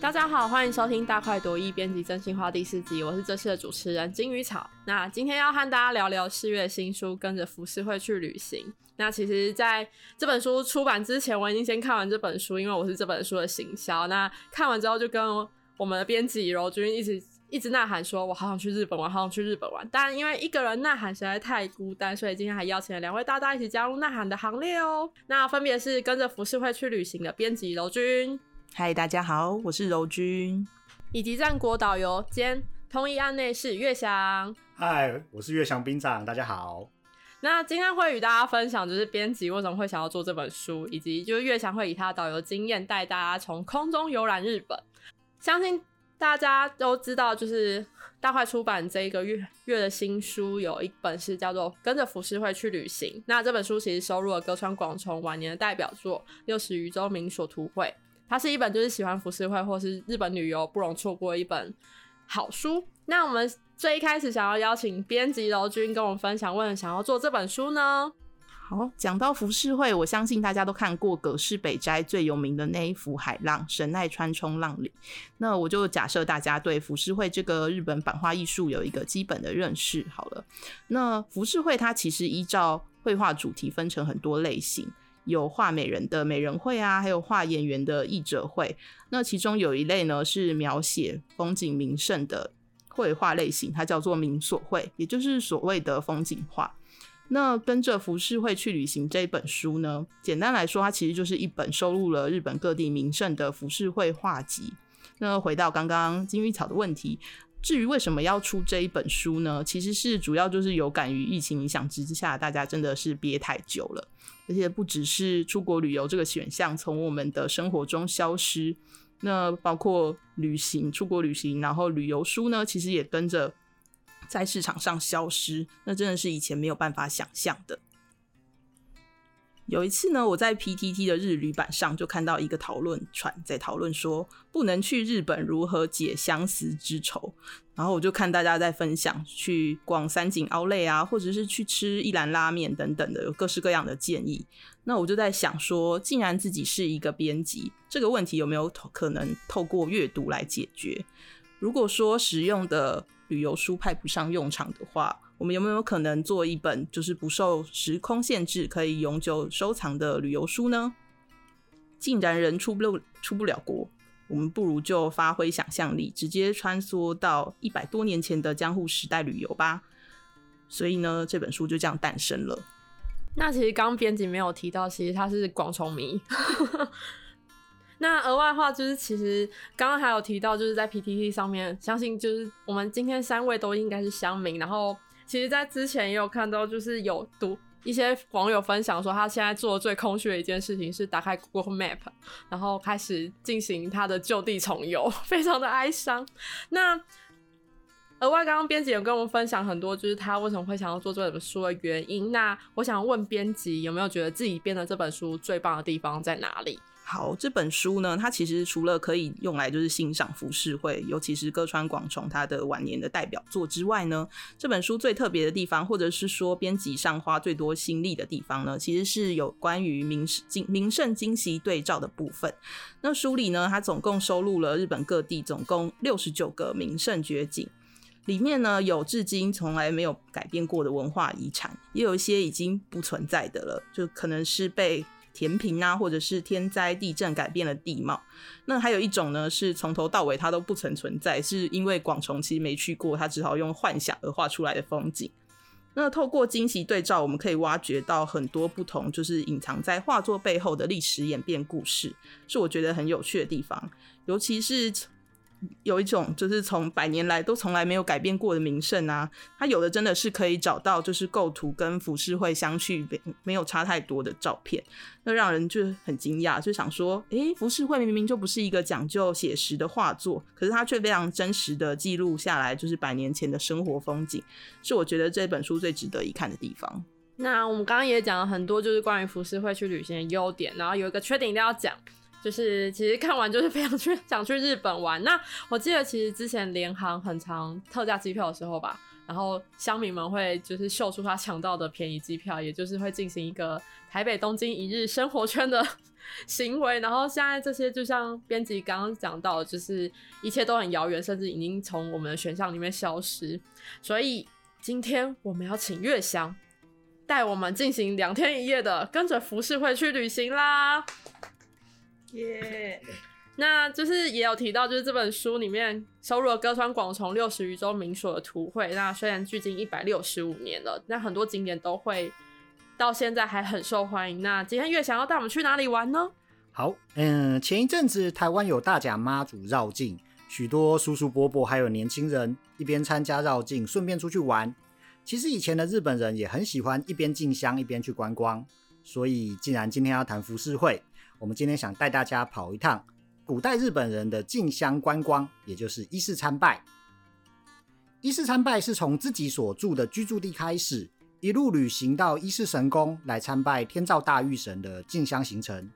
大家好，欢迎收听《大快朵颐》编辑真心话第四集，我是这次的主持人金鱼草。那今天要和大家聊聊四月新书《跟着浮世绘去旅行》。那其实，在这本书出版之前，我已经先看完这本书，因为我是这本书的行销。那看完之后，就跟我们的编辑柔君一直一直呐喊说：“我好想去日本玩，好想去日本玩。”但因为一个人呐喊实在太孤单，所以今天还邀请了两位大大一起加入呐喊的行列哦。那分别是跟着浮世绘去旅行的编辑柔君。嗨，大家好，我是柔君，以及战国导游兼通译案内士月翔。嗨，我是月翔兵长，大家好。那今天会与大家分享，就是编辑为什么会想要做这本书，以及就是月翔会以他的导游经验带大家从空中游览日本。相信大家都知道，就是大块出版这一个月月的新书，有一本是叫做《跟着浮世绘去旅行》。那这本书其实收录了歌川广重晚年的代表作《六十余州名所图绘》。它是一本就是喜欢浮世绘或是日本旅游不容错过一本好书。那我们最一开始想要邀请编辑柔君跟我们分享，问想要做这本书呢？好，讲到浮世绘，我相信大家都看过葛饰北斋最有名的那一幅海浪神奈川冲浪里。那我就假设大家对浮世绘这个日本版画艺术有一个基本的认识好了。那浮世绘它其实依照绘画主题分成很多类型。有画美人的美人绘啊，还有画演员的译者绘。那其中有一类呢，是描写风景名胜的绘画类型，它叫做名所绘，也就是所谓的风景画。那跟着浮世绘去旅行这一本书呢，简单来说，它其实就是一本收录了日本各地名胜的浮世绘画集。那回到刚刚金玉草的问题。至于为什么要出这一本书呢？其实是主要就是有感于疫情影响之下，大家真的是憋太久了，而且不只是出国旅游这个选项从我们的生活中消失，那包括旅行、出国旅行，然后旅游书呢，其实也跟着在市场上消失，那真的是以前没有办法想象的。有一次呢，我在 PTT 的日旅版上就看到一个讨论串在讨论说，不能去日本如何解相思之愁。然后我就看大家在分享去逛三井奥莱啊，或者是去吃一兰拉面等等的，有各式各样的建议。那我就在想说，既然自己是一个编辑，这个问题有没有可能透过阅读来解决？如果说实用的旅游书派不上用场的话，我们有没有可能做一本就是不受时空限制、可以永久收藏的旅游书呢？竟然人出不了出不了国，我们不如就发挥想象力，直接穿梭到一百多年前的江户时代旅游吧。所以呢，这本书就这样诞生了。那其实刚编辑没有提到，其实他是广虫迷。那额外话就是，其实刚刚还有提到，就是在 PTT 上面，相信就是我们今天三位都应该是乡民。然后，其实，在之前也有看到，就是有读一些网友分享说，他现在做的最空虚的一件事情是打开 Google Map，然后开始进行他的就地重游，非常的哀伤。那额外，刚刚编辑有跟我们分享很多，就是他为什么会想要做这本书的原因。那我想问编辑，有没有觉得自己编的这本书最棒的地方在哪里？好，这本书呢，它其实除了可以用来就是欣赏浮世绘，尤其是歌川广重他的晚年的代表作之外呢，这本书最特别的地方，或者是说编辑上花最多心力的地方呢，其实是有关于名名名胜惊喜对照的部分。那书里呢，它总共收录了日本各地总共六十九个名胜绝景，里面呢有至今从来没有改变过的文化遗产，也有一些已经不存在的了，就可能是被。填平啊，或者是天灾地震改变了地貌。那还有一种呢，是从头到尾它都不曾存在，是因为广重其实没去过，他只好用幻想而画出来的风景。那透过惊喜对照，我们可以挖掘到很多不同，就是隐藏在画作背后的历史演变故事，是我觉得很有趣的地方，尤其是。有一种就是从百年来都从来没有改变过的名胜啊，它有的真的是可以找到就是构图跟浮世绘相去没有差太多的照片，那让人就很惊讶，就想说，诶，浮世绘明明就不是一个讲究写实的画作，可是它却非常真实的记录下来，就是百年前的生活风景，是我觉得这本书最值得一看的地方。那我们刚刚也讲了很多，就是关于浮世绘去旅行的优点，然后有一个缺点一定要讲。就是其实看完就是非常去 想去日本玩。那我记得其实之前联航很长特价机票的时候吧，然后乡民们会就是秀出他抢到的便宜机票，也就是会进行一个台北东京一日生活圈的 行为。然后现在这些就像编辑刚刚讲到，就是一切都很遥远，甚至已经从我们的选项里面消失。所以今天我们要请月香带我们进行两天一夜的跟着浮世绘去旅行啦！耶！那就是也有提到，就是这本书里面收录了歌川广重六十余州名所的图绘。那虽然距今一百六十五年了，那很多景点都会到现在还很受欢迎。那今天月想要带我们去哪里玩呢？好，嗯，前一阵子台湾有大甲妈祖绕境，许多叔叔伯伯还有年轻人一边参加绕境，顺便出去玩。其实以前的日本人也很喜欢一边进香一边去观光，所以既然今天要谈浮世绘，我们今天想带大家跑一趟。古代日本人的进香观光，也就是衣饰参拜。衣饰参拜是从自己所住的居住地开始，一路旅行到衣饰神宫来参拜天照大御神的进香行程。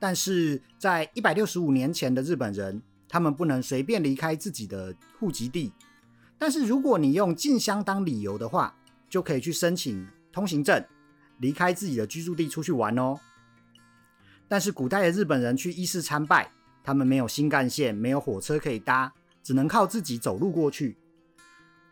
但是在一百六十五年前的日本人，他们不能随便离开自己的户籍地。但是如果你用进香当理由的话，就可以去申请通行证，离开自己的居住地出去玩哦。但是古代的日本人去伊势参拜。他们没有新干线，没有火车可以搭，只能靠自己走路过去。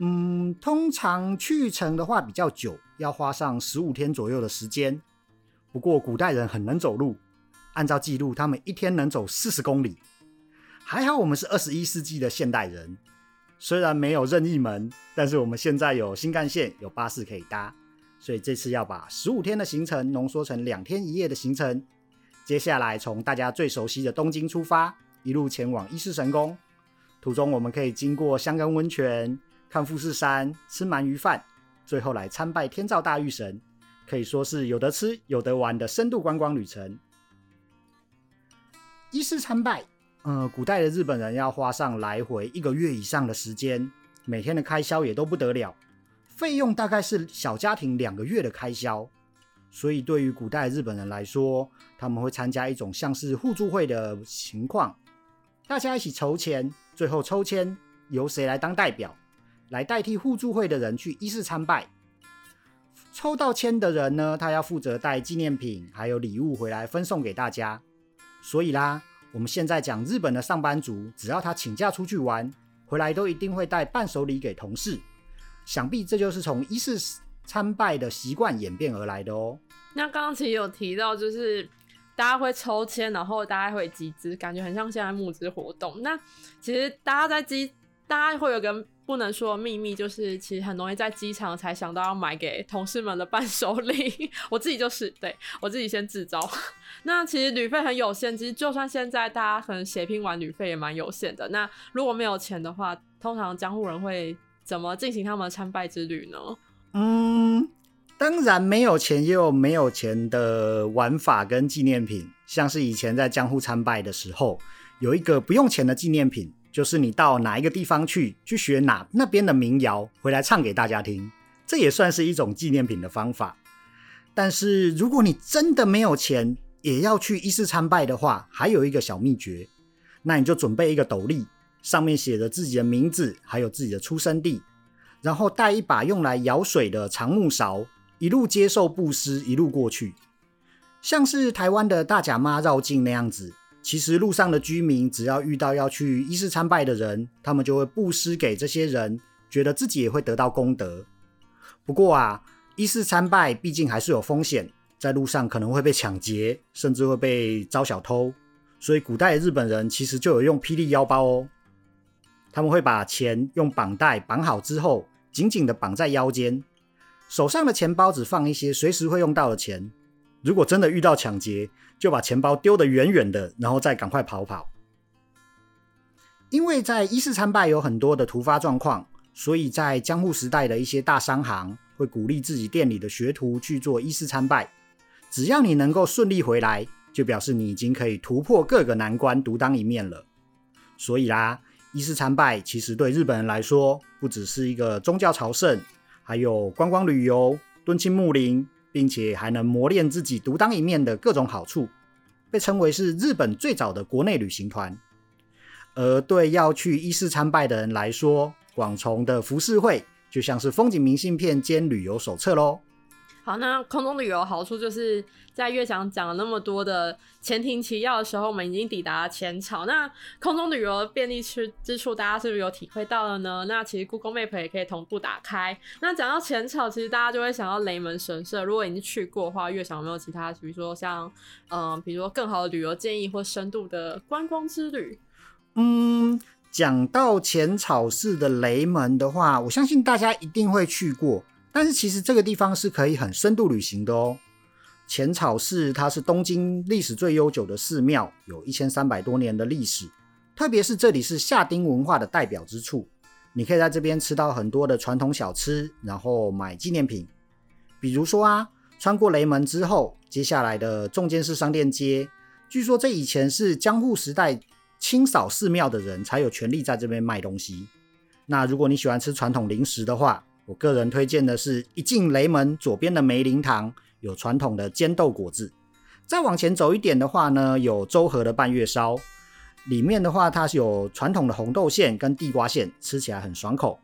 嗯，通常去程的话比较久，要花上十五天左右的时间。不过古代人很能走路，按照记录，他们一天能走四十公里。还好我们是二十一世纪的现代人，虽然没有任意门，但是我们现在有新干线，有巴士可以搭，所以这次要把十五天的行程浓缩成两天一夜的行程。接下来从大家最熟悉的东京出发，一路前往伊势神宫。途中我们可以经过香根温泉、看富士山、吃鳗鱼饭，最后来参拜天照大御神，可以说是有得吃有得玩的深度观光旅程。伊势参拜，呃，古代的日本人要花上来回一个月以上的时间，每天的开销也都不得了，费用大概是小家庭两个月的开销。所以，对于古代日本人来说，他们会参加一种像是互助会的情况，大家一起筹钱，最后抽签由谁来当代表，来代替互助会的人去一式参拜。抽到签的人呢，他要负责带纪念品还有礼物回来分送给大家。所以啦，我们现在讲日本的上班族，只要他请假出去玩，回来都一定会带伴手礼给同事。想必这就是从一式。参拜的习惯演变而来的哦。那刚刚其实有提到，就是大家会抽签，然后大家会集资，感觉很像现在募资活动。那其实大家在机，大家会有个不能说的秘密，就是其实很容易在机场才想到要买给同事们的伴手礼。我自己就是，对我自己先自招。那其实旅费很有限，其实就算现在大家可能血拼完旅费也蛮有限的。那如果没有钱的话，通常江户人会怎么进行他们的参拜之旅呢？嗯，当然没有钱也有没有钱的玩法跟纪念品，像是以前在江户参拜的时候，有一个不用钱的纪念品，就是你到哪一个地方去，去学哪那边的民谣，回来唱给大家听，这也算是一种纪念品的方法。但是如果你真的没有钱，也要去一式参拜的话，还有一个小秘诀，那你就准备一个斗笠，上面写着自己的名字，还有自己的出生地。然后带一把用来舀水的长木勺，一路接受布施，一路过去，像是台湾的大甲妈绕境那样子。其实路上的居民只要遇到要去伊势参拜的人，他们就会布施给这些人，觉得自己也会得到功德。不过啊，伊势参拜毕竟还是有风险，在路上可能会被抢劫，甚至会被招小偷。所以古代的日本人其实就有用霹雳腰包哦，他们会把钱用绑带绑好之后。紧紧的绑在腰间，手上的钱包只放一些随时会用到的钱。如果真的遇到抢劫，就把钱包丢得远远的，然后再赶快跑跑。因为在一式参拜有很多的突发状况，所以在江户时代的一些大商行会鼓励自己店里的学徒去做一式参拜。只要你能够顺利回来，就表示你已经可以突破各个难关，独当一面了。所以啦。一式参拜其实对日本人来说，不只是一个宗教朝圣，还有观光旅游、敦亲睦邻，并且还能磨练自己独当一面的各种好处，被称为是日本最早的国内旅行团。而对要去一式参拜的人来说，广重的浮世绘就像是风景明信片兼旅游手册喽。好，那空中旅游好处就是在月翔讲了那么多的前庭提要的时候，我们已经抵达浅草。那空中旅游便利之之处，大家是不是有体会到了呢？那其实 Google Map 也可以同步打开。那讲到浅草，其实大家就会想到雷门神社。如果已经去过的话，月翔有没有其他，比如说像嗯，比如说更好的旅游建议或深度的观光之旅？嗯，讲到浅草寺的雷门的话，我相信大家一定会去过。但是其实这个地方是可以很深度旅行的哦。浅草寺它是东京历史最悠久的寺庙，有一千三百多年的历史。特别是这里是夏丁文化的代表之处，你可以在这边吃到很多的传统小吃，然后买纪念品。比如说啊，穿过雷门之后，接下来的重间市商店街，据说这以前是江户时代清扫寺庙的人才有权利在这边卖东西。那如果你喜欢吃传统零食的话，我个人推荐的是一进雷门左边的梅林堂有传统的煎豆果子，再往前走一点的话呢，有周和的半月烧，里面的话它是有传统的红豆馅跟地瓜馅，吃起来很爽口。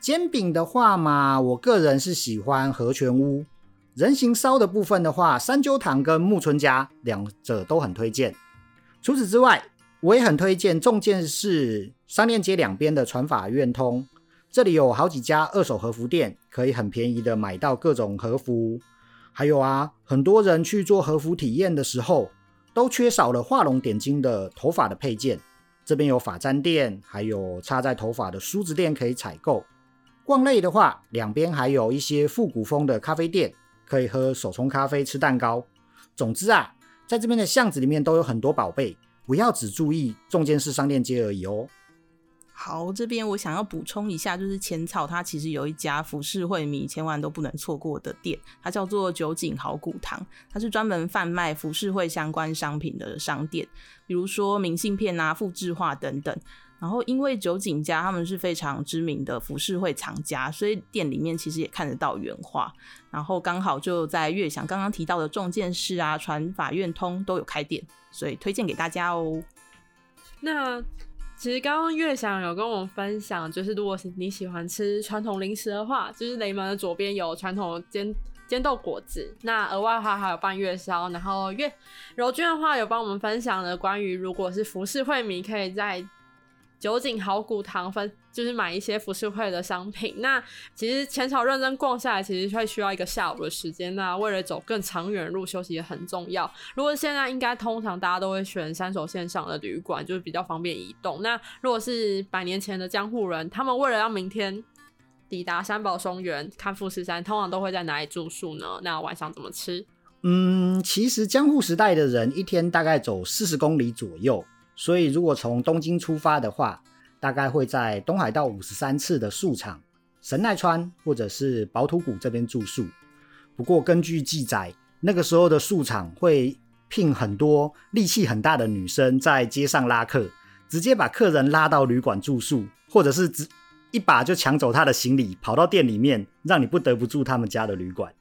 煎饼的话嘛，我个人是喜欢和泉屋。人形烧的部分的话，三鸠堂跟木村家两者都很推荐。除此之外，我也很推荐重建市商店街两边的传法院通。这里有好几家二手和服店，可以很便宜的买到各种和服。还有啊，很多人去做和服体验的时候，都缺少了画龙点睛的头发的配件。这边有发簪店，还有插在头发的梳子店可以采购。逛累的话，两边还有一些复古风的咖啡店，可以喝手冲咖啡、吃蛋糕。总之啊，在这边的巷子里面都有很多宝贝，不要只注意重建式商店街而已哦。好，这边我想要补充一下，就是浅草它其实有一家服饰会迷千万都不能错过的店，它叫做酒井好古堂，它是专门贩卖服饰会相关商品的商店，比如说明信片啊、复制画等等。然后因为酒井家他们是非常知名的服饰会藏家，所以店里面其实也看得到原画。然后刚好就在悦享刚刚提到的重建市啊、传法院通都有开店，所以推荐给大家哦。那。其实刚刚月想有跟我们分享，就是如果是你喜欢吃传统零食的话，就是雷门的左边有传统煎煎豆果子，那额外的话还有半月烧，然后月柔君的话有帮我们分享了关于如果是服饰会迷，可以在。酒井好古堂分就是买一些服饰会的商品。那其实浅草认真逛下来，其实会需要一个下午的时间。那为了走更长远路，休息也很重要。如果现在应该通常大家都会选三手线上的旅馆，就是比较方便移动。那如果是百年前的江户人，他们为了让明天抵达三宝松原看富士山，通常都会在哪里住宿呢？那晚上怎么吃？嗯，其实江户时代的人一天大概走四十公里左右。所以，如果从东京出发的话，大概会在东海道五十三次的宿场神奈川或者是宝土谷这边住宿。不过，根据记载，那个时候的宿场会聘很多力气很大的女生在街上拉客，直接把客人拉到旅馆住宿，或者是直一把就抢走他的行李，跑到店里面，让你不得不住他们家的旅馆。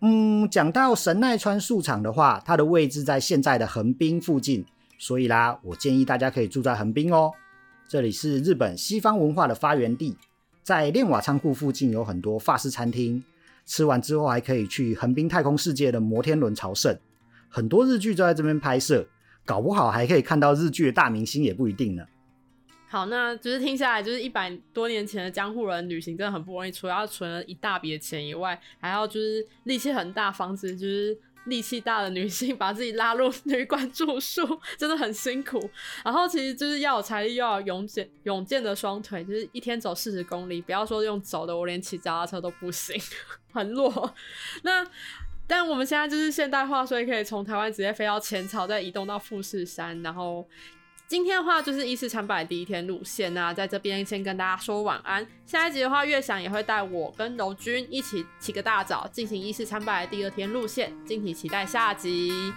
嗯，讲到神奈川宿场的话，它的位置在现在的横滨附近。所以啦，我建议大家可以住在横滨哦。这里是日本西方文化的发源地，在练瓦仓库附近有很多法式餐厅。吃完之后还可以去横滨太空世界的摩天轮朝圣，很多日剧都在这边拍摄，搞不好还可以看到日剧的大明星也不一定呢。好，那就是听下来，就是一百多年前的江户人旅行真的很不容易，除了要存了一大笔的钱以外，还要就是力气很大，防止就是。力气大的女性把自己拉入旅馆住宿，真的很辛苦。然后其实就是要有财力，又要勇健勇健的双腿，就是一天走四十公里，不要说用走的，我连骑脚踏车都不行，很弱。那但我们现在就是现代化，所以可以从台湾直接飞到浅草，再移动到富士山，然后。今天的话就是一四参拜第一天路线那在这边先跟大家说晚安。下一集的话，月翔也会带我跟柔君一起起个大早，进行一四参拜的第二天路线，敬请期待下集。